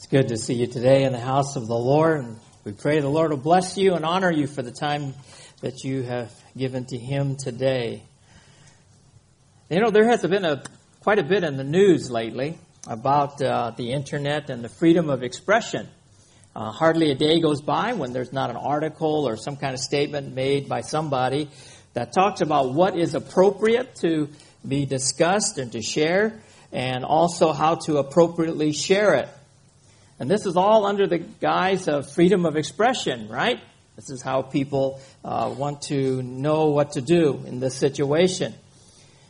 It's good to see you today in the house of the Lord. And we pray the Lord will bless you and honor you for the time that you have given to Him today. You know, there has been a quite a bit in the news lately about uh, the internet and the freedom of expression. Uh, hardly a day goes by when there's not an article or some kind of statement made by somebody that talks about what is appropriate to be discussed and to share, and also how to appropriately share it. And this is all under the guise of freedom of expression, right? This is how people uh, want to know what to do in this situation.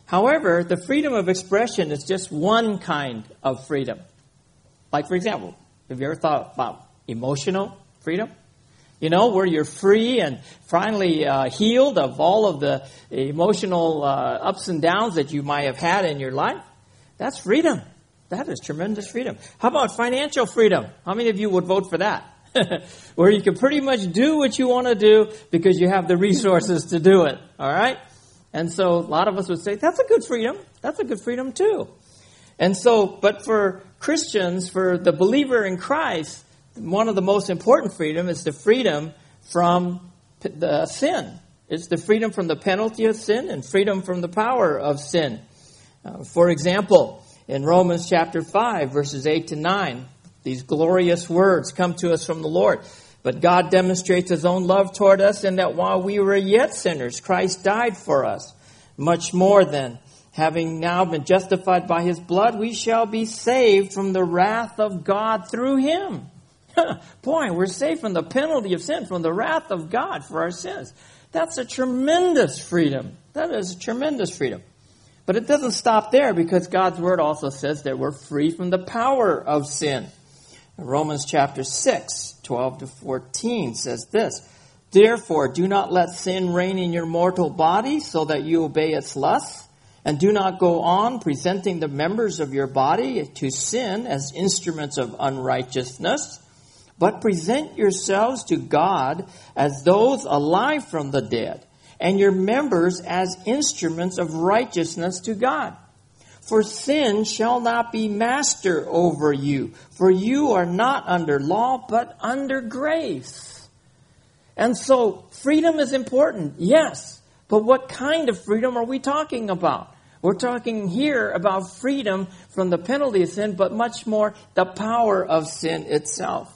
However, the freedom of expression is just one kind of freedom. Like, for example, have you ever thought about emotional freedom? You know, where you're free and finally uh, healed of all of the emotional uh, ups and downs that you might have had in your life? That's freedom. That is tremendous freedom. How about financial freedom? How many of you would vote for that? Where you can pretty much do what you want to do because you have the resources to do it. All right? And so a lot of us would say, that's a good freedom. That's a good freedom too. And so, but for Christians, for the believer in Christ, one of the most important freedom is the freedom from the sin. It's the freedom from the penalty of sin and freedom from the power of sin. Uh, for example, in Romans chapter 5, verses 8 to 9. These glorious words come to us from the Lord. But God demonstrates his own love toward us in that while we were yet sinners, Christ died for us. Much more than having now been justified by his blood, we shall be saved from the wrath of God through him. Boy, we're saved from the penalty of sin, from the wrath of God for our sins. That's a tremendous freedom. That is a tremendous freedom. But it doesn't stop there because God's word also says that we're free from the power of sin. Romans chapter 6, 12 to 14 says this. Therefore, do not let sin reign in your mortal body so that you obey its lusts. And do not go on presenting the members of your body to sin as instruments of unrighteousness, but present yourselves to God as those alive from the dead and your members as instruments of righteousness to God. For sin shall not be master over you, for you are not under law, but under grace. And so, freedom is important, yes, but what kind of freedom are we talking about? We're talking here about freedom from the penalty of sin, but much more the power of sin itself.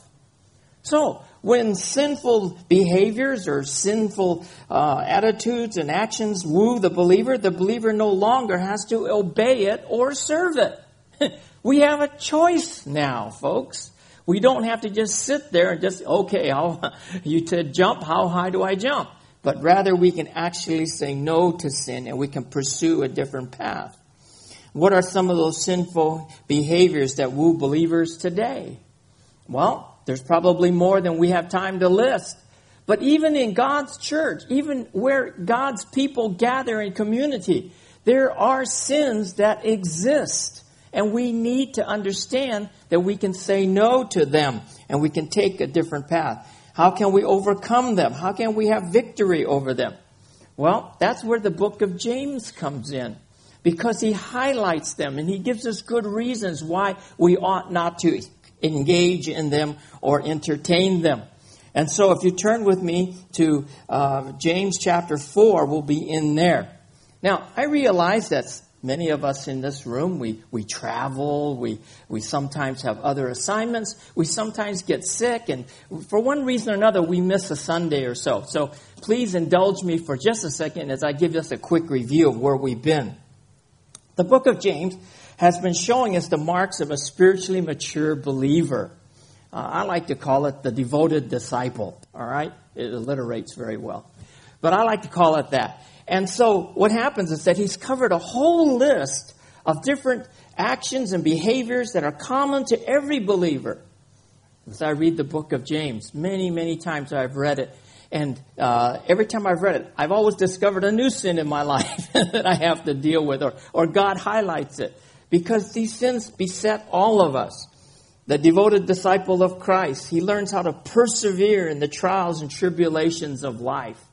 So, when sinful behaviors or sinful uh, attitudes and actions woo the believer, the believer no longer has to obey it or serve it. we have a choice now, folks. We don't have to just sit there and just, okay, how, you to jump, how high do I jump? But rather we can actually say no to sin and we can pursue a different path. What are some of those sinful behaviors that woo believers today? Well, there's probably more than we have time to list. But even in God's church, even where God's people gather in community, there are sins that exist. And we need to understand that we can say no to them and we can take a different path. How can we overcome them? How can we have victory over them? Well, that's where the book of James comes in because he highlights them and he gives us good reasons why we ought not to engage in them or entertain them. And so if you turn with me to uh, James chapter 4, we'll be in there. Now, I realize that many of us in this room, we, we travel, we, we sometimes have other assignments, we sometimes get sick, and for one reason or another, we miss a Sunday or so. So please indulge me for just a second as I give us a quick review of where we've been. The book of James has been showing us the marks of a spiritually mature believer. Uh, I like to call it the devoted disciple, all right? It alliterates very well. But I like to call it that. And so what happens is that he's covered a whole list of different actions and behaviors that are common to every believer. As I read the book of James, many, many times I've read it, and uh, every time I've read it, I've always discovered a new sin in my life that I have to deal with, or, or God highlights it because these sins beset all of us. The devoted disciple of Christ, he learns how to persevere in the trials and tribulations of life.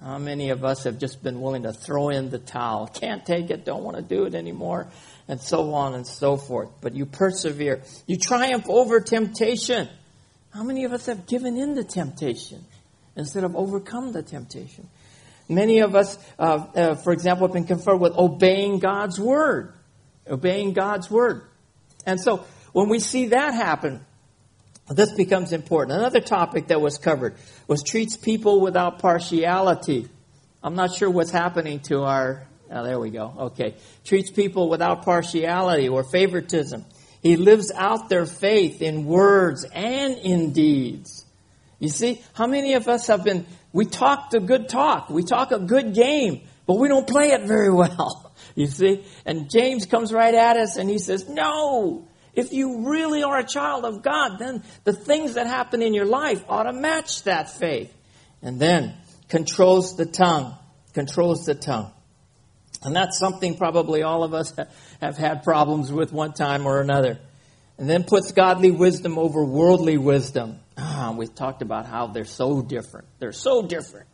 How many of us have just been willing to throw in the towel? Can't take it, don't want to do it anymore. and so on and so forth. But you persevere. You triumph over temptation. How many of us have given in to temptation instead of overcome the temptation? Many of us, uh, uh, for example, have been confronted with obeying God's word. Obeying God's word. And so when we see that happen, this becomes important. Another topic that was covered was treats people without partiality. I'm not sure what's happening to our, oh, there we go. Okay. Treats people without partiality or favoritism. He lives out their faith in words and in deeds. You see, how many of us have been, we talk the good talk, we talk a good game, but we don't play it very well. You see? And James comes right at us and he says, no, if you really are a child of God, then the things that happen in your life ought to match that faith. And then controls the tongue, controls the tongue. And that's something probably all of us have had problems with one time or another. And then puts godly wisdom over worldly wisdom. Ah, we've talked about how they're so different. They're so different.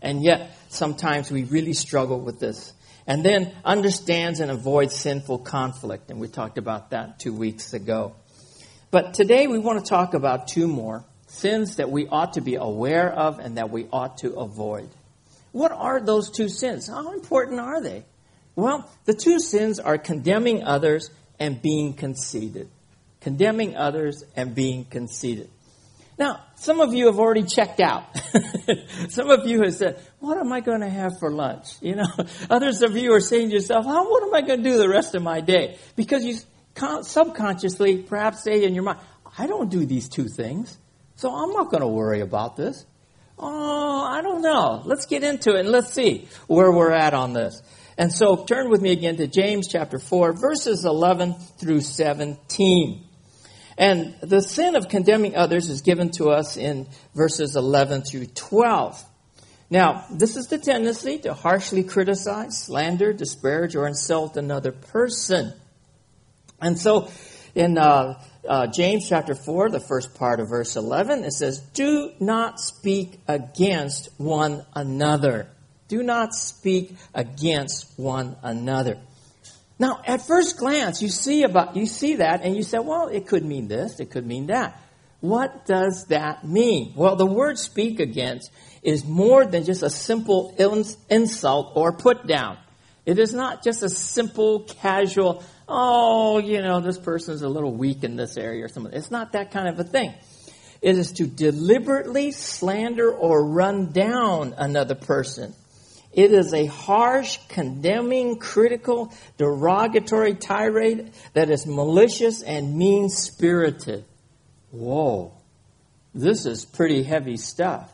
And yet, sometimes we really struggle with this. And then understands and avoids sinful conflict. And we talked about that two weeks ago. But today we want to talk about two more sins that we ought to be aware of and that we ought to avoid. What are those two sins? How important are they? Well, the two sins are condemning others and being conceited. Condemning others and being conceited. Now, some of you have already checked out. some of you have said, what am I going to have for lunch? You know, others of you are saying to yourself, How, what am I going to do the rest of my day? Because you subconsciously perhaps say in your mind, I don't do these two things, so I'm not going to worry about this. Oh, I don't know. Let's get into it and let's see where we're at on this. And so turn with me again to James chapter 4, verses 11 through 17. And the sin of condemning others is given to us in verses 11 through 12. Now, this is the tendency to harshly criticize, slander, disparage, or insult another person. And so, in uh, uh, James chapter 4, the first part of verse 11, it says, Do not speak against one another. Do not speak against one another. Now, at first glance, you see about you see that, and you say, "Well, it could mean this, it could mean that." What does that mean? Well, the word "speak against" is more than just a simple insult or put down. It is not just a simple, casual, "Oh, you know, this person's a little weak in this area" or something. It's not that kind of a thing. It is to deliberately slander or run down another person it is a harsh, condemning, critical, derogatory tirade that is malicious and mean spirited. Whoa. This is pretty heavy stuff.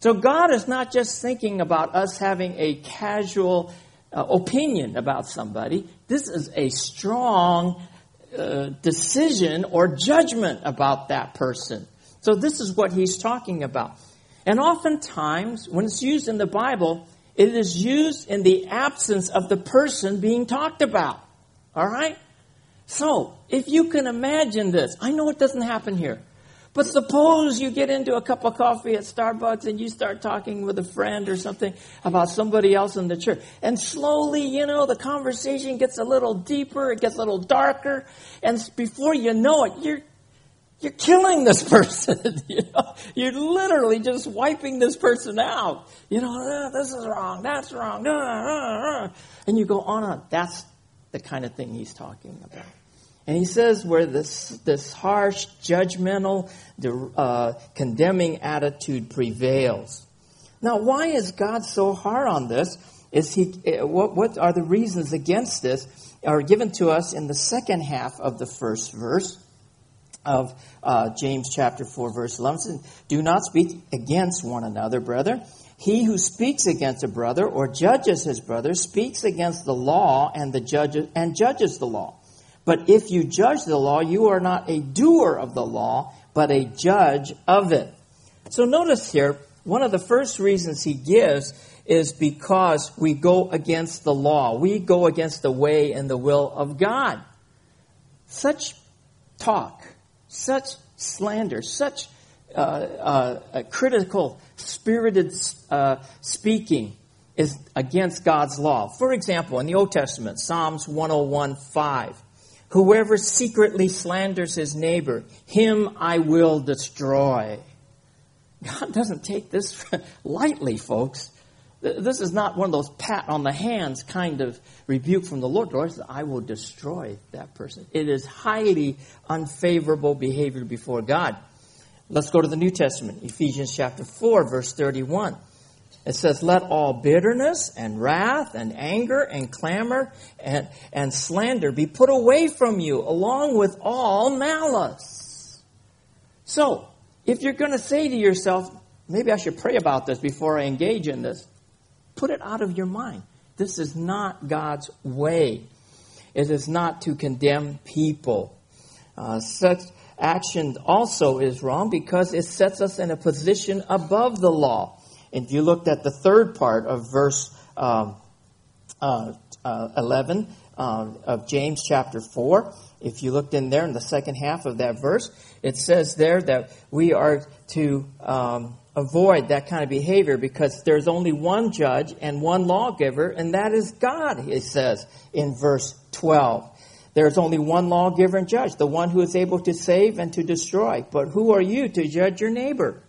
So God is not just thinking about us having a casual uh, opinion about somebody. This is a strong uh, decision or judgment about that person. So this is what he's talking about. And oftentimes, when it's used in the Bible, it is used in the absence of the person being talked about. All right? So, if you can imagine this, I know it doesn't happen here. But suppose you get into a cup of coffee at Starbucks and you start talking with a friend or something about somebody else in the church. And slowly, you know, the conversation gets a little deeper, it gets a little darker, and before you know it, you're you're killing this person. you know, you're literally just wiping this person out. You know, oh, this is wrong, that's wrong, and you go on and on. That's the kind of thing he's talking about. And he says where this this harsh, judgmental, uh, condemning attitude prevails. Now, why is God so hard on this? Is he uh, what, what are the reasons against this? Are given to us in the second half of the first verse of uh, James chapter 4, verse 11 says, Do not speak against one another, brother. He who speaks against a brother or judges his brother speaks against the law and the judges and judges the law. But if you judge the law, you are not a doer of the law, but a judge of it. So notice here, one of the first reasons he gives is because we go against the law. We go against the way and the will of God. Such talk such slander, such uh, uh, critical, spirited uh, speaking is against God's law. For example, in the Old Testament, Psalms 101 5. Whoever secretly slanders his neighbor, him I will destroy. God doesn't take this lightly, folks. This is not one of those pat on the hands kind of rebuke from the Lord. The Lord says, I will destroy that person. It is highly unfavorable behavior before God. Let's go to the New Testament, Ephesians chapter 4, verse 31. It says, Let all bitterness and wrath and anger and clamor and, and slander be put away from you, along with all malice. So, if you're going to say to yourself, maybe I should pray about this before I engage in this, put it out of your mind. This is not God's way. It is not to condemn people. Uh, such action also is wrong because it sets us in a position above the law. If you looked at the third part of verse um, uh, uh, 11 uh, of James chapter 4, if you looked in there in the second half of that verse, it says there that we are to um, avoid that kind of behavior because there's only one judge and one lawgiver, and that is God, it says in verse 12. There's only one lawgiver and judge, the one who is able to save and to destroy. But who are you to judge your neighbor?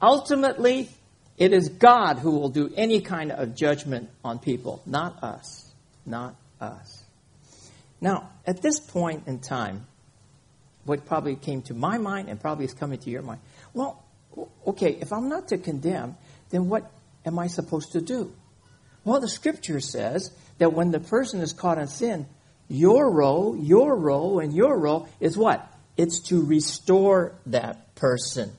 Ultimately, it is God who will do any kind of judgment on people, not us. Not us. Now, at this point in time, what probably came to my mind and probably is coming to your mind, well, okay, if I'm not to condemn, then what am I supposed to do? Well, the scripture says that when the person is caught in sin, your role, your role, and your role is what? It's to restore that person.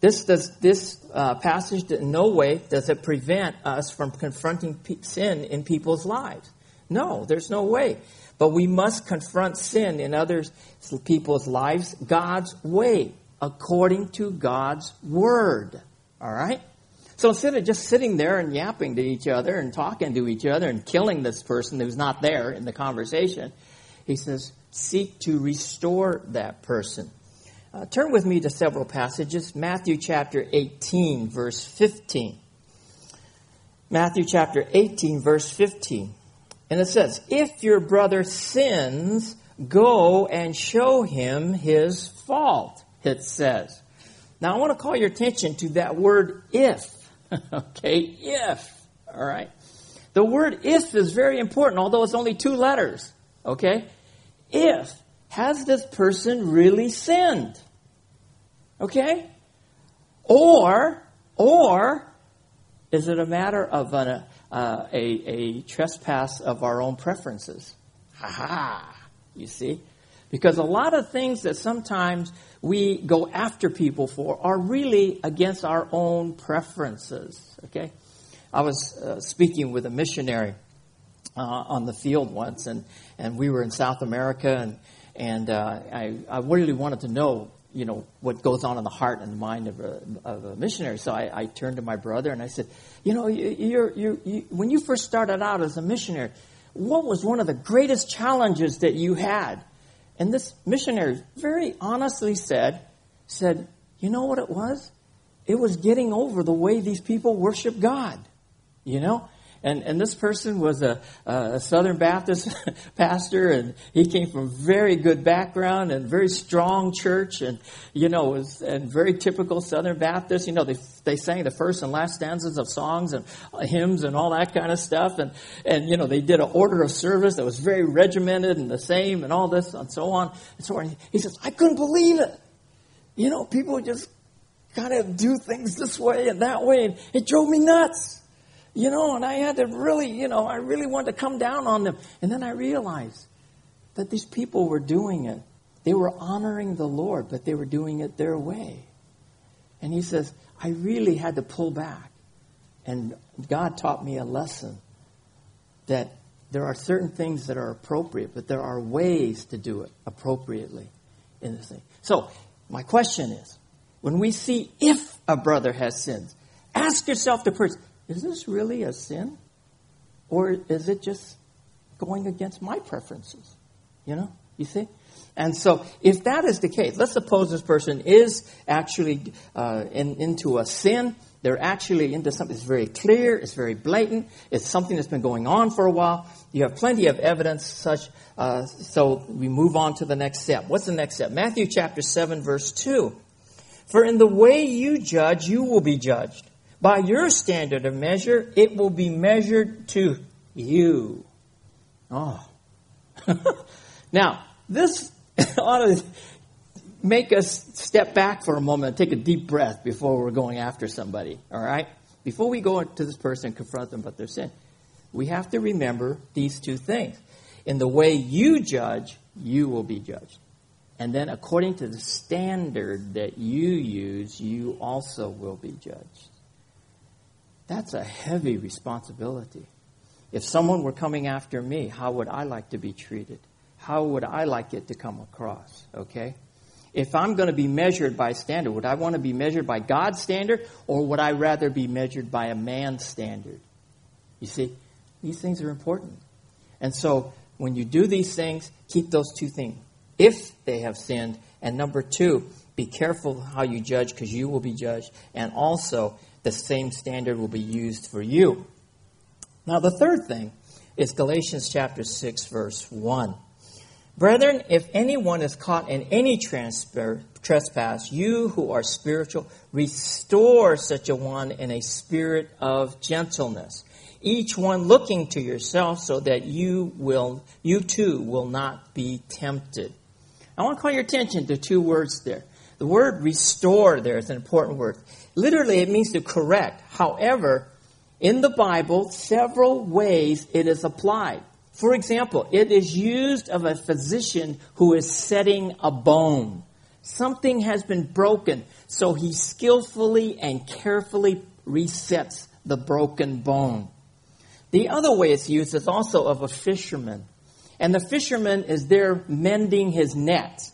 This does this uh, passage in no way does it prevent us from confronting sin in people's lives. No, there's no way. But we must confront sin in other people's lives God's way, according to God's word. All right? So instead of just sitting there and yapping to each other and talking to each other and killing this person who's not there in the conversation, he says, seek to restore that person. Uh, turn with me to several passages. Matthew chapter 18, verse 15. Matthew chapter 18, verse 15. And it says, If your brother sins, go and show him his fault, it says. Now I want to call your attention to that word if. okay, if. All right. The word if is very important, although it's only two letters. Okay? If. Has this person really sinned? Okay? Or, or, is it a matter of an, uh, a, a trespass of our own preferences? Ha ha! You see? Because a lot of things that sometimes we go after people for are really against our own preferences. Okay? I was uh, speaking with a missionary uh, on the field once, and, and we were in South America, and, and uh, I, I really wanted to know you know what goes on in the heart and the mind of a, of a missionary. So I, I, turned to my brother and I said, you know, you, you, you, when you first started out as a missionary, what was one of the greatest challenges that you had? And this missionary very honestly said, said, you know what it was? It was getting over the way these people worship God. You know, and, and this person was a, a Southern Baptist pastor, and he came from a very good background and very strong church, and you know, was and very typical Southern Baptist. You know, they they sang the first and last stanzas of songs and hymns and all that kind of stuff, and and you know, they did an order of service that was very regimented and the same, and all this and so on and so on. He says, I couldn't believe it. You know, people just kind of do things this way and that way, and it drove me nuts. You know, and I had to really, you know, I really wanted to come down on them. And then I realized that these people were doing it. They were honoring the Lord, but they were doing it their way. And he says, I really had to pull back. And God taught me a lesson that there are certain things that are appropriate, but there are ways to do it appropriately in this thing. So, my question is when we see if a brother has sins, ask yourself the person, is this really a sin? Or is it just going against my preferences? You know, you see? And so, if that is the case, let's suppose this person is actually uh, in, into a sin They're actually into something that's very clear, it's very blatant, it's something that's been going on for a while. You have plenty of evidence such, uh, so we move on to the next step. What's the next step? Matthew chapter 7 verse 2. For in the way you judge, you will be judged. By your standard of measure, it will be measured to you. Oh. now, this ought to make us step back for a moment and take a deep breath before we're going after somebody, all right? Before we go to this person and confront them about their sin, we have to remember these two things. In the way you judge, you will be judged. And then according to the standard that you use, you also will be judged. That's a heavy responsibility. If someone were coming after me, how would I like to be treated? How would I like it to come across? Okay? If I'm going to be measured by standard, would I want to be measured by God's standard or would I rather be measured by a man's standard? You see, these things are important. And so when you do these things, keep those two things. If they have sinned, and number two, be careful how you judge because you will be judged. And also, the same standard will be used for you. Now, the third thing is Galatians chapter 6, verse 1. Brethren, if anyone is caught in any trespass, you who are spiritual, restore such a one in a spirit of gentleness. Each one looking to yourself so that you will, you too will not be tempted. I want to call your attention to two words there. The word restore there is an important word. Literally, it means to correct. However, in the Bible, several ways it is applied. For example, it is used of a physician who is setting a bone. Something has been broken, so he skillfully and carefully resets the broken bone. The other way it's used is also of a fisherman. And the fisherman is there mending his net.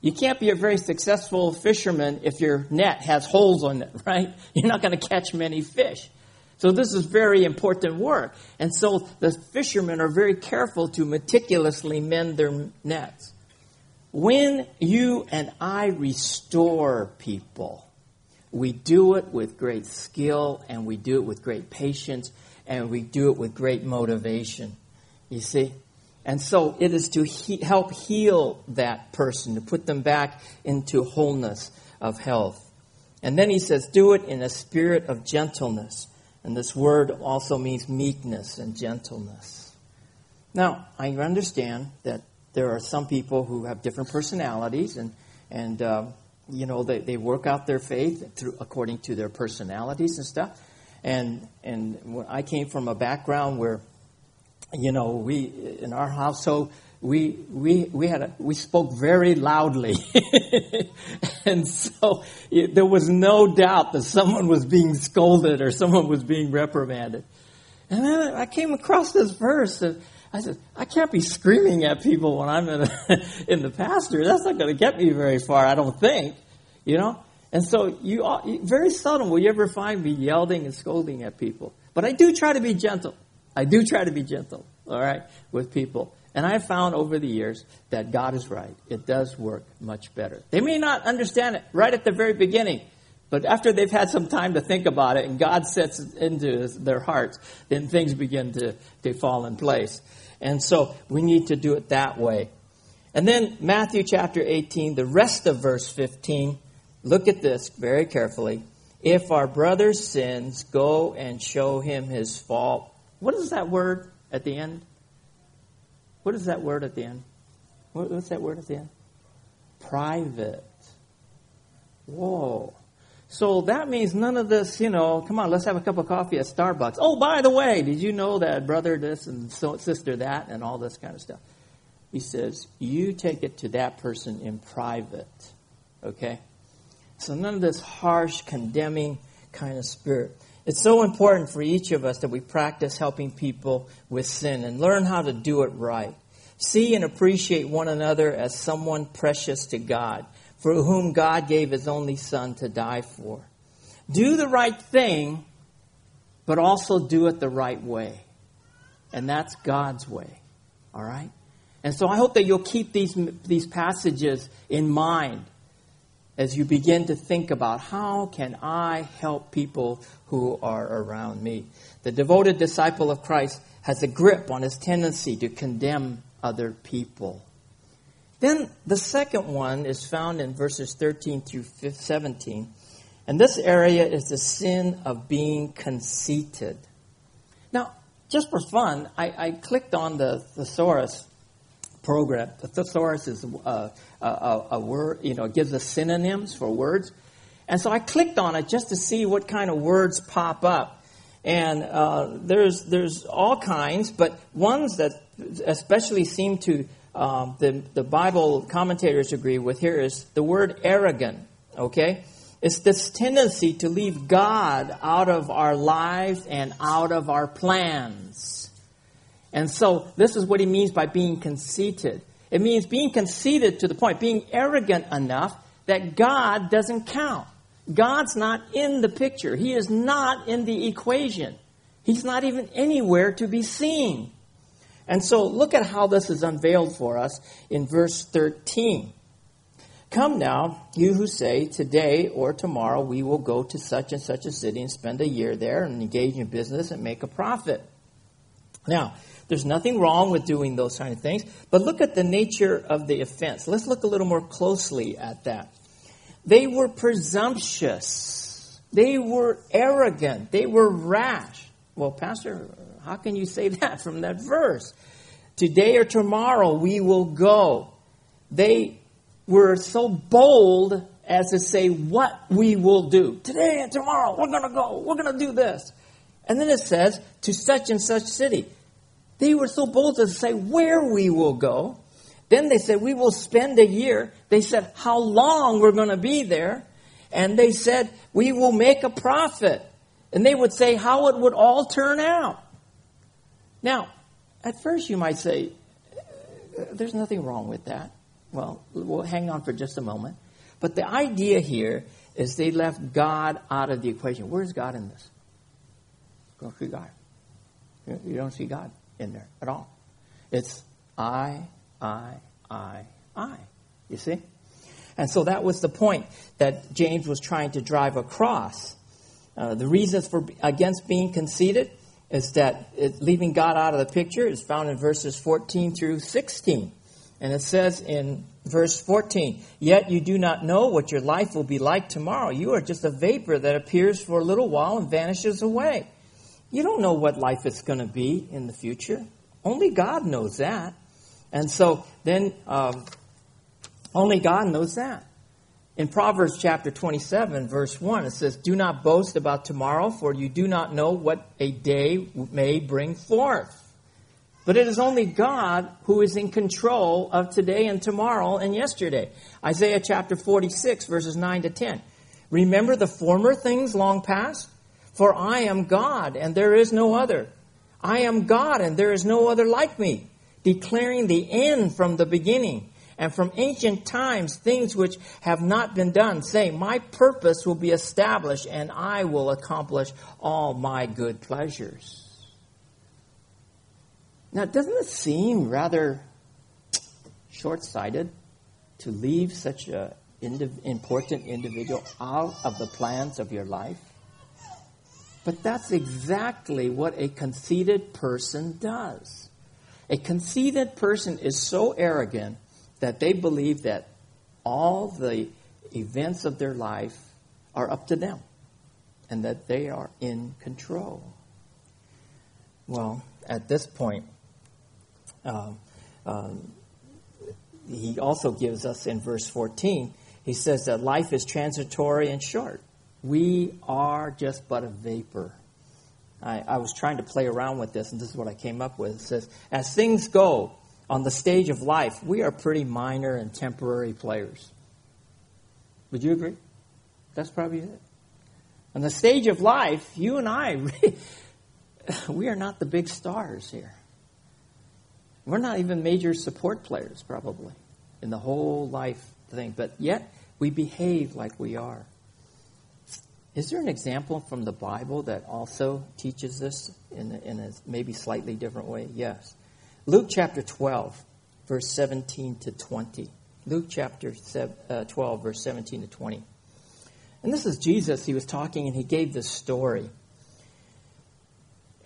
You can't be a very successful fisherman if your net has holes on it, right? You're not going to catch many fish. So this is very important work. And so the fishermen are very careful to meticulously mend their nets. When you and I restore people, we do it with great skill and we do it with great patience and we do it with great motivation. You see? And so it is to he- help heal that person, to put them back into wholeness of health. And then he says, do it in a spirit of gentleness and this word also means meekness and gentleness. Now, I understand that there are some people who have different personalities and, and uh, you know, they, they work out their faith through, according to their personalities and stuff. And, and I came from a background where, you know, we, in our household, we we we had a, we spoke very loudly, and so it, there was no doubt that someone was being scolded or someone was being reprimanded. And then I came across this verse, and I said, "I can't be screaming at people when I'm in, a, in the pastor. That's not going to get me very far. I don't think, you know." And so you very seldom will you ever find me yelling and scolding at people, but I do try to be gentle. I do try to be gentle, all right, with people. And I have found over the years that God is right. It does work much better. They may not understand it right at the very beginning, but after they've had some time to think about it and God sets it into their hearts, then things begin to, to fall in place. And so we need to do it that way. And then Matthew chapter 18, the rest of verse 15, look at this very carefully. If our brother sins, go and show him his fault. What is that word at the end? What is that word at the end? What's that word at the end? Private. Whoa. So that means none of this, you know, come on, let's have a cup of coffee at Starbucks. Oh, by the way, did you know that brother this and so, sister that and all this kind of stuff? He says, you take it to that person in private. Okay? So none of this harsh, condemning kind of spirit. It's so important for each of us that we practice helping people with sin and learn how to do it right. See and appreciate one another as someone precious to God, for whom God gave his only Son to die for. Do the right thing, but also do it the right way. And that's God's way. All right? And so I hope that you'll keep these, these passages in mind as you begin to think about how can I help people who are around me. The devoted disciple of Christ has a grip on his tendency to condemn other people. Then the second one is found in verses 13 through 17. And this area is the sin of being conceited. Now, just for fun, I, I clicked on the thesaurus program. The thesaurus is a, a, a, word, you know, gives us synonyms for words. And so I clicked on it just to see what kind of words pop up. And uh, there's, there's all kinds, but ones that especially seem to um, the, the Bible commentators agree with here is the word arrogant, okay? It's this tendency to leave God out of our lives and out of our plans. And so this is what he means by being conceited. It means being conceited to the point, being arrogant enough that God doesn't count. God's not in the picture. He is not in the equation. He's not even anywhere to be seen. And so look at how this is unveiled for us in verse 13. Come now, you who say, Today or tomorrow we will go to such and such a city and spend a year there and engage in business and make a profit. Now, there's nothing wrong with doing those kind of things, but look at the nature of the offense. Let's look a little more closely at that. They were presumptuous, they were arrogant, they were rash. Well, Pastor, how can you say that from that verse? Today or tomorrow we will go. They were so bold as to say what we will do. Today and tomorrow we're going to go. We're going to do this. And then it says to such and such city. They were so bold as to say where we will go. Then they said we will spend a year. They said how long we're going to be there. And they said we will make a profit. And they would say how it would all turn out. Now, at first you might say, uh, there's nothing wrong with that. Well, we'll hang on for just a moment. But the idea here is they left God out of the equation. Where's God in this? Don't see God. You don't see God in there at all. It's I, I, I, I. You see? And so that was the point that James was trying to drive across. Uh, the reasons for against being conceited is that it, leaving God out of the picture is found in verses 14 through 16. And it says in verse 14, Yet you do not know what your life will be like tomorrow. You are just a vapor that appears for a little while and vanishes away. You don't know what life is going to be in the future. Only God knows that. And so then, um, only God knows that. In Proverbs chapter 27, verse 1, it says, Do not boast about tomorrow, for you do not know what a day may bring forth. But it is only God who is in control of today and tomorrow and yesterday. Isaiah chapter 46, verses 9 to 10. Remember the former things long past? For I am God, and there is no other. I am God, and there is no other like me, declaring the end from the beginning and from ancient times things which have not been done, saying, My purpose will be established, and I will accomplish all my good pleasures. Now, doesn't it seem rather short sighted to leave such an indiv- important individual out of the plans of your life? But that's exactly what a conceited person does. A conceited person is so arrogant that they believe that all the events of their life are up to them and that they are in control. Well, at this point, um, um, he also gives us in verse 14, he says that life is transitory and short. We are just but a vapor. I, I was trying to play around with this, and this is what I came up with. It says, As things go, on the stage of life, we are pretty minor and temporary players. Would you agree? That's probably it. On the stage of life, you and I, we are not the big stars here. We're not even major support players, probably, in the whole life thing, but yet we behave like we are. Is there an example from the Bible that also teaches this in in a maybe slightly different way? Yes. Luke chapter 12, verse 17 to 20. Luke chapter uh, 12, verse 17 to 20. And this is Jesus. He was talking and he gave this story.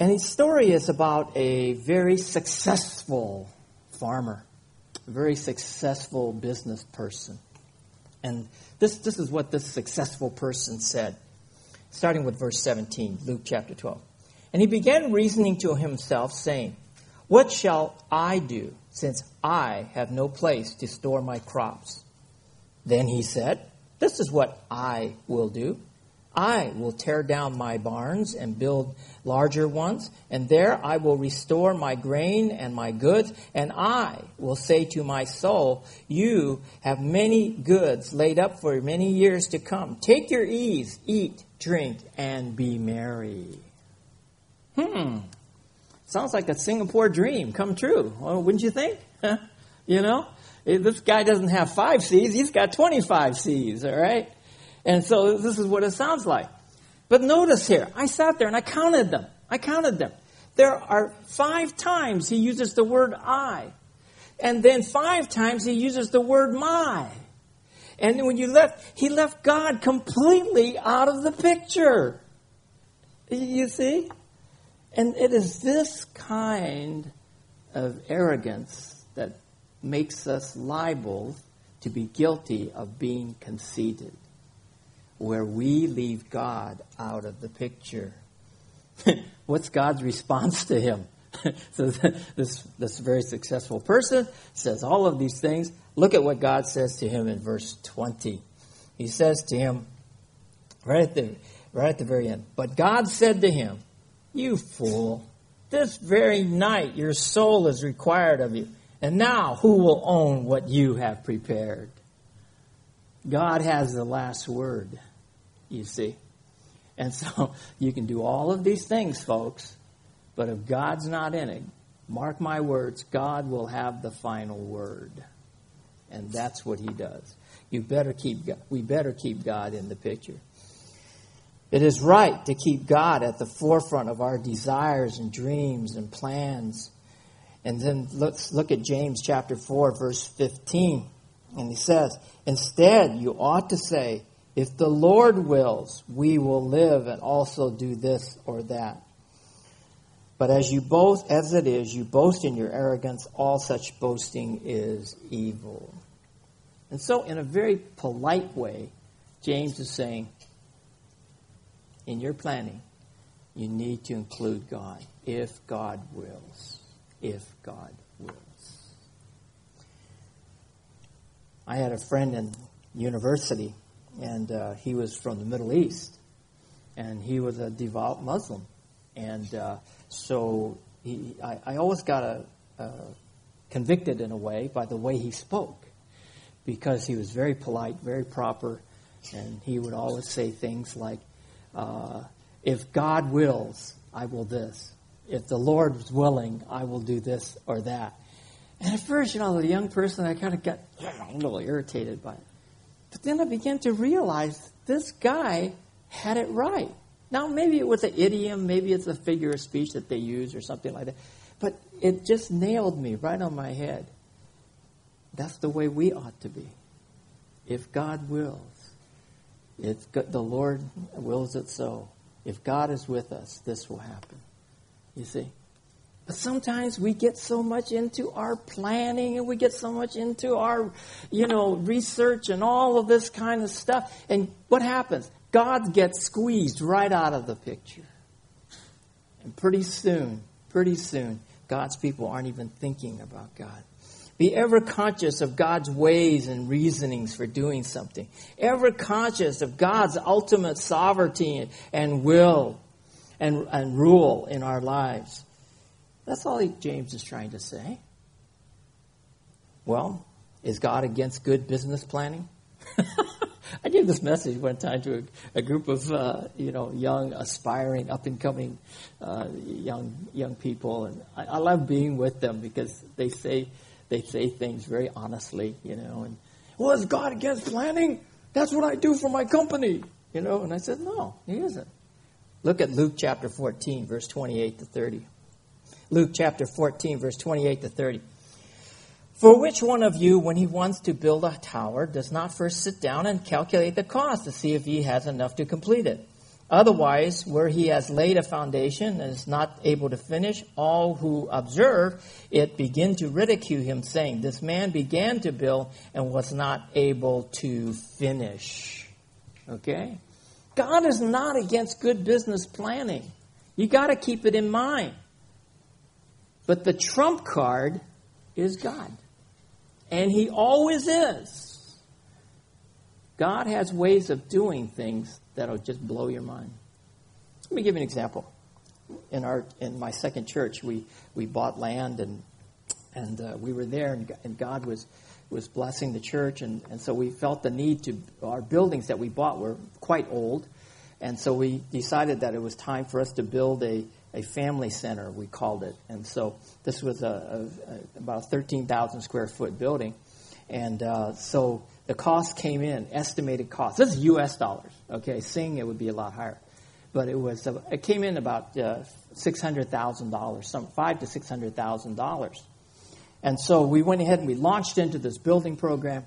And his story is about a very successful farmer, a very successful business person. And this, this is what this successful person said, starting with verse 17, Luke chapter 12. And he began reasoning to himself, saying, What shall I do, since I have no place to store my crops? Then he said, This is what I will do. I will tear down my barns and build larger ones, and there I will restore my grain and my goods, and I will say to my soul, You have many goods laid up for many years to come. Take your ease, eat, drink, and be merry. Hmm. Sounds like a Singapore dream come true. Well, wouldn't you think? you know? This guy doesn't have five C's, he's got 25 C's, all right? And so this is what it sounds like. But notice here, I sat there and I counted them. I counted them. There are five times he uses the word I. And then five times he uses the word my. And when you left, he left God completely out of the picture. You see? And it is this kind of arrogance that makes us liable to be guilty of being conceited where we leave God out of the picture. What's God's response to him? so this, this very successful person says all of these things. Look at what God says to him in verse 20. He says to him, right at the, right at the very end, But God said to him, You fool, this very night your soul is required of you. And now who will own what you have prepared? God has the last word you see. And so you can do all of these things, folks, but if God's not in it, mark my words, God will have the final word. And that's what he does. You better keep God, we better keep God in the picture. It is right to keep God at the forefront of our desires and dreams and plans. And then let's look at James chapter 4 verse 15. And he says, "Instead, you ought to say, if the Lord wills, we will live and also do this or that. But as you boast, as it is, you boast in your arrogance, all such boasting is evil. And so, in a very polite way, James is saying, in your planning, you need to include God, if God wills. If God wills. I had a friend in university and uh, he was from the Middle East, and he was a devout Muslim, and uh, so he, I, I, always got a, a convicted in a way by the way he spoke, because he was very polite, very proper, and he would always say things like, uh, "If God wills, I will this. If the Lord is willing, I will do this or that." And at first, you know, the young person, I kind of got a little irritated by it. But then I began to realize this guy had it right. Now, maybe it was an idiom, maybe it's a figure of speech that they use or something like that. But it just nailed me right on my head. That's the way we ought to be. If God wills, if the Lord wills it so, if God is with us, this will happen. You see? Sometimes we get so much into our planning and we get so much into our, you know, research and all of this kind of stuff. And what happens? God gets squeezed right out of the picture. And pretty soon, pretty soon, God's people aren't even thinking about God. Be ever conscious of God's ways and reasonings for doing something. Ever conscious of God's ultimate sovereignty and will and, and rule in our lives. That's all James is trying to say. Well, is God against good business planning? I gave this message one time to a, a group of uh, you know young, aspiring, up and coming uh, young young people, and I, I, love being with them because they say they say things very honestly, you know. And well, is God against planning? That's what I do for my company, you know. And I said, no, He isn't. Look at Luke chapter 14, verse 28 to 30. Luke chapter 14, verse 28 to 30. For which one of you, when he wants to build a tower, does not first sit down and calculate the cost to see if he has enough to complete it? Otherwise, where he has laid a foundation and is not able to finish, all who observe it begin to ridicule him, saying, This man began to build and was not able to finish. Okay? God is not against good business planning. You got to keep it in mind. But the trump card is God. And He always is. God has ways of doing things that'll just blow your mind. Let me give you an example. In our in my second church, we, we bought land and and uh, we were there, and, and God was was blessing the church, and, and so we felt the need to. Our buildings that we bought were quite old, and so we decided that it was time for us to build a a family center, we called it. And so this was a, a, a about a 13,000 square foot building. And uh, so the cost came in, estimated cost. This is U.S. dollars. Okay, Sing it would be a lot higher, but it was uh, it came in about uh, six hundred thousand dollars, some five to six hundred thousand dollars. And so we went ahead and we launched into this building program.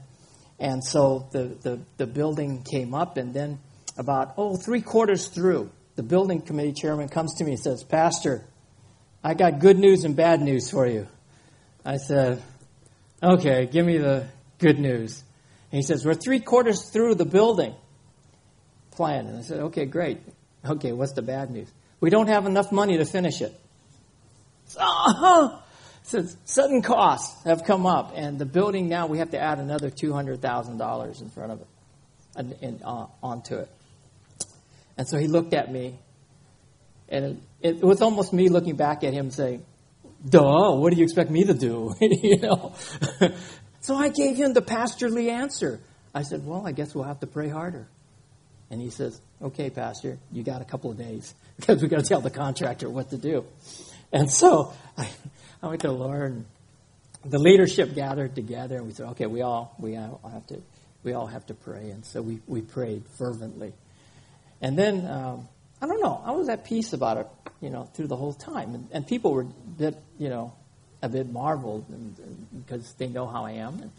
And so the, the, the building came up, and then about, oh, three quarters through, the building committee chairman comes to me and says, Pastor, I got good news and bad news for you. I said, Okay, give me the good news. And he says, We're three quarters through the building plan. And I said, Okay, great. Okay, what's the bad news? We don't have enough money to finish it. So, says, sudden costs have come up, and the building now we have to add another $200,000 in front of it, and, and uh, onto it. And so he looked at me, and it, was almost me looking back at him saying, Duh, what do you expect me to do? you know? so I gave him the pastorly answer. I said, Well, I guess we'll have to pray harder. And he says, Okay, Pastor, you got a couple of days because we've got to tell the contractor what to do. And so I, I went to Lord, and the leadership gathered together, and we said, Okay, we all we all have to we all have to pray. And so we, we prayed fervently. And then, um, I don't know, I was at peace about it, you know, through the whole time. And, and people were a bit, you know, a bit marveled because they know how I am. And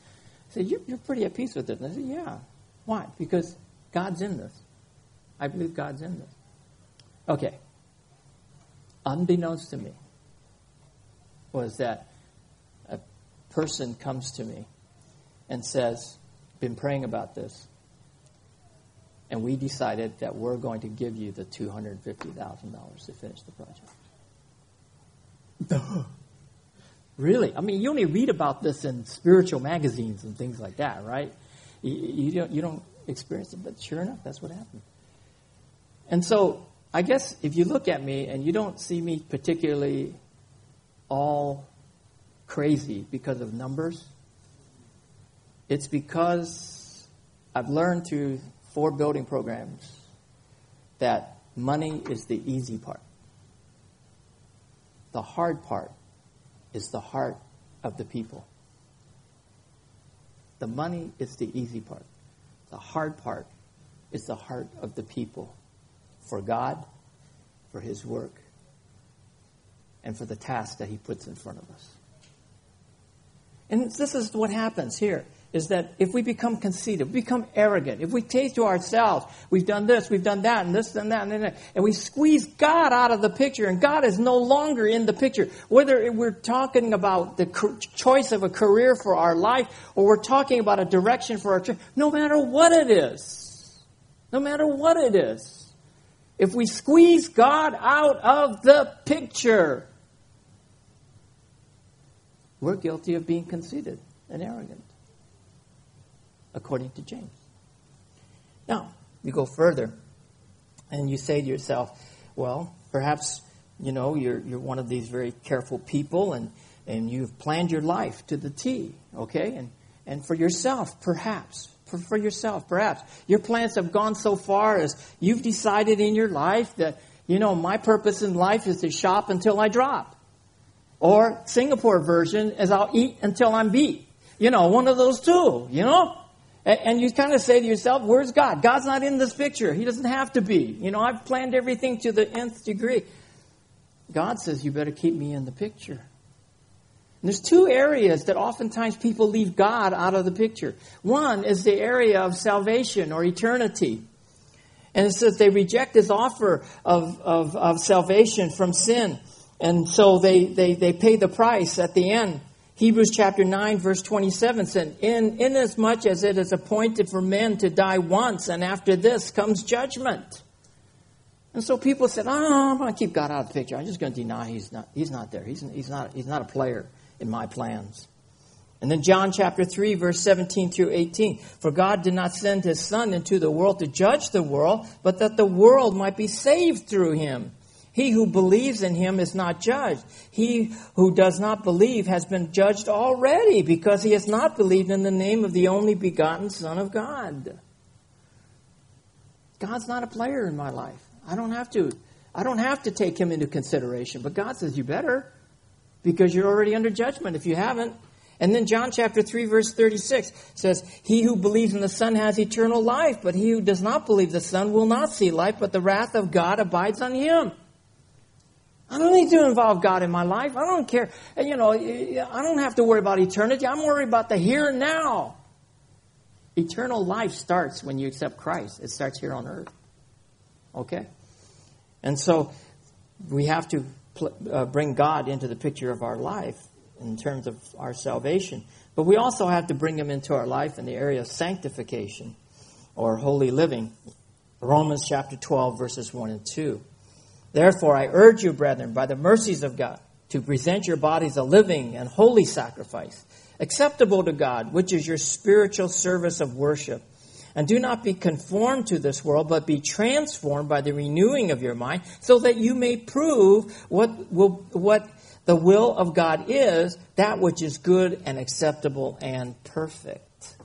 said, you're, you're pretty at peace with it. And I said, yeah. Why? Because God's in this. I believe God's in this. Okay. Unbeknownst to me was that a person comes to me and says, been praying about this and we decided that we're going to give you the $250,000 to finish the project. really? I mean, you only read about this in spiritual magazines and things like that, right? You, you, don't, you don't experience it, but sure enough, that's what happened. And so, I guess if you look at me and you don't see me particularly all crazy because of numbers, it's because I've learned through four building programs that money is the easy part. The hard part is the heart of the people. The money is the easy part. The hard part is the heart of the people for God, for His work, and for the task that He puts in front of us. And this is what happens here is that if we become conceited, we become arrogant, if we take to ourselves, we've done this, we've done that, and this, and that, and that, and we squeeze God out of the picture, and God is no longer in the picture. Whether we're talking about the choice of a career for our life, or we're talking about a direction for our church, no matter what it is, no matter what it is, if we squeeze God out of the picture, we're guilty of being conceited and arrogant according to James. Now, you go further and you say to yourself, well, perhaps, you know, you're, you're one of these very careful people and, and you've planned your life to the T, okay? And, and for yourself, perhaps, for, for yourself, perhaps, your plans have gone so far as you've decided in your life that, you know, my purpose in life is to shop until I drop. Or Singapore version is I'll eat until I'm beat. You know, one of those two, you know? And you kind of say to yourself, where's God? God's not in this picture. He doesn't have to be. You know, I've planned everything to the nth degree. God says, you better keep me in the picture. And there's two areas that oftentimes people leave God out of the picture. One is the area of salvation or eternity. And it says they reject his offer of, of, of salvation from sin. And so they, they, they pay the price at the end. Hebrews chapter 9 verse 27 said, In, inasmuch as it is appointed for men to die once, and after this comes judgment. And so people said, oh, I'm going to keep God out of the picture. I'm just going to deny he's not, he's not there. He's, he's, not, he's not a player in my plans. And then John chapter 3 verse 17 through 18. For God did not send his son into the world to judge the world, but that the world might be saved through him. He who believes in him is not judged. He who does not believe has been judged already because he has not believed in the name of the only begotten Son of God. God's not a player in my life. I don't have to. I don't have to take him into consideration. But God says you better because you're already under judgment if you haven't. And then John chapter 3 verse 36 says, He who believes in the Son has eternal life, but he who does not believe the Son will not see life, but the wrath of God abides on him. I don't need to involve God in my life. I don't care. You know, I don't have to worry about eternity. I'm worried about the here and now. Eternal life starts when you accept Christ. It starts here on earth. Okay? And so we have to uh, bring God into the picture of our life in terms of our salvation. But we also have to bring him into our life in the area of sanctification or holy living. Romans chapter 12, verses 1 and 2. Therefore, I urge you, brethren, by the mercies of God, to present your bodies a living and holy sacrifice, acceptable to God, which is your spiritual service of worship. And do not be conformed to this world, but be transformed by the renewing of your mind, so that you may prove what will, what the will of God is, that which is good and acceptable and perfect.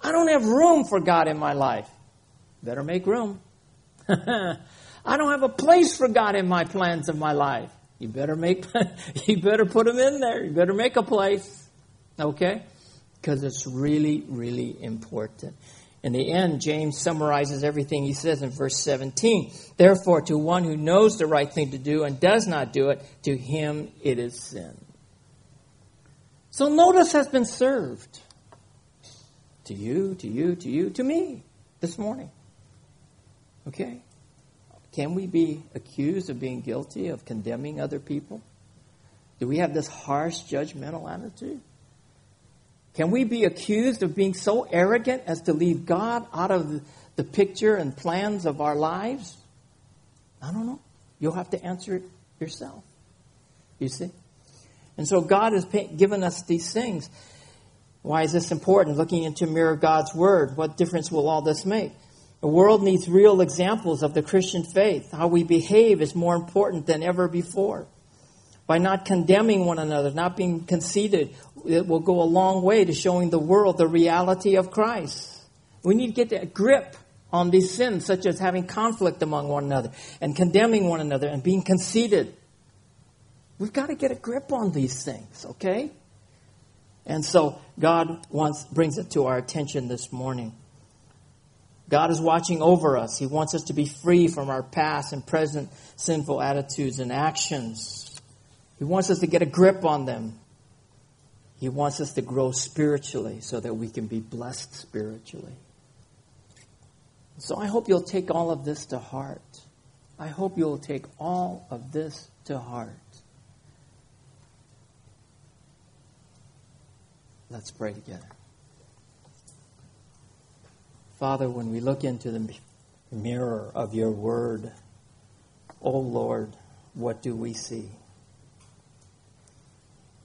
I don't have room for God in my life. Better make room. I don't have a place for God in my plans of my life. You better make, you better put him in there. You better make a place. Okay? Because it's really, really important. In the end, James summarizes everything he says in verse 17. Therefore, to one who knows the right thing to do and does not do it, to him it is sin. So notice has been served. To you, to you, to you, to me this morning. Okay? Can we be accused of being guilty of condemning other people? Do we have this harsh, judgmental attitude? Can we be accused of being so arrogant as to leave God out of the picture and plans of our lives? I don't know. You'll have to answer it yourself. You see? And so God has given us these things. Why is this important? Looking into mirror God's Word, what difference will all this make? The world needs real examples of the Christian faith. How we behave is more important than ever before. By not condemning one another, not being conceited, it will go a long way to showing the world the reality of Christ. We need to get a grip on these sins, such as having conflict among one another and condemning one another and being conceited. We've got to get a grip on these things, okay? And so God wants brings it to our attention this morning. God is watching over us. He wants us to be free from our past and present sinful attitudes and actions. He wants us to get a grip on them. He wants us to grow spiritually so that we can be blessed spiritually. So I hope you'll take all of this to heart. I hope you'll take all of this to heart. Let's pray together. Father, when we look into the mirror of your word, oh Lord, what do we see?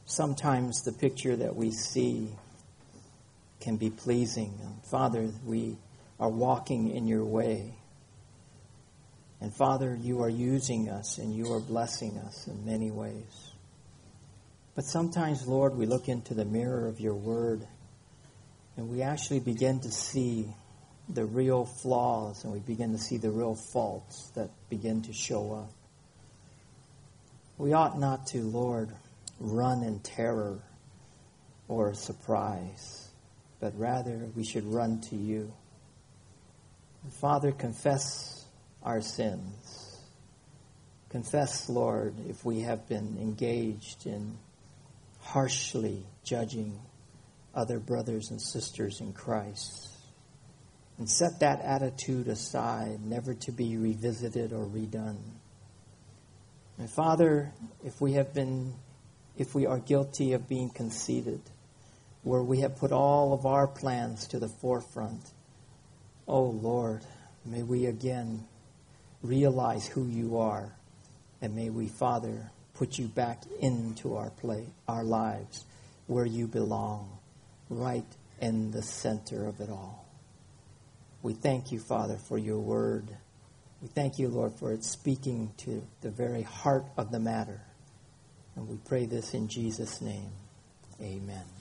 Sometimes the picture that we see can be pleasing. Father, we are walking in your way. And Father, you are using us and you are blessing us in many ways. But sometimes, Lord, we look into the mirror of your word and we actually begin to see the real flaws and we begin to see the real faults that begin to show up. We ought not to, Lord, run in terror or surprise, but rather we should run to you. Father, confess our sins. Confess, Lord, if we have been engaged in harshly judging other brothers and sisters in Christ. And set that attitude aside, never to be revisited or redone. And Father, if we have been, if we are guilty of being conceited, where we have put all of our plans to the forefront, oh Lord, may we again realize who you are, and may we, Father, put you back into our play, our lives, where you belong, right in the center of it all. We thank you, Father, for your word. We thank you, Lord, for it speaking to the very heart of the matter. And we pray this in Jesus' name. Amen.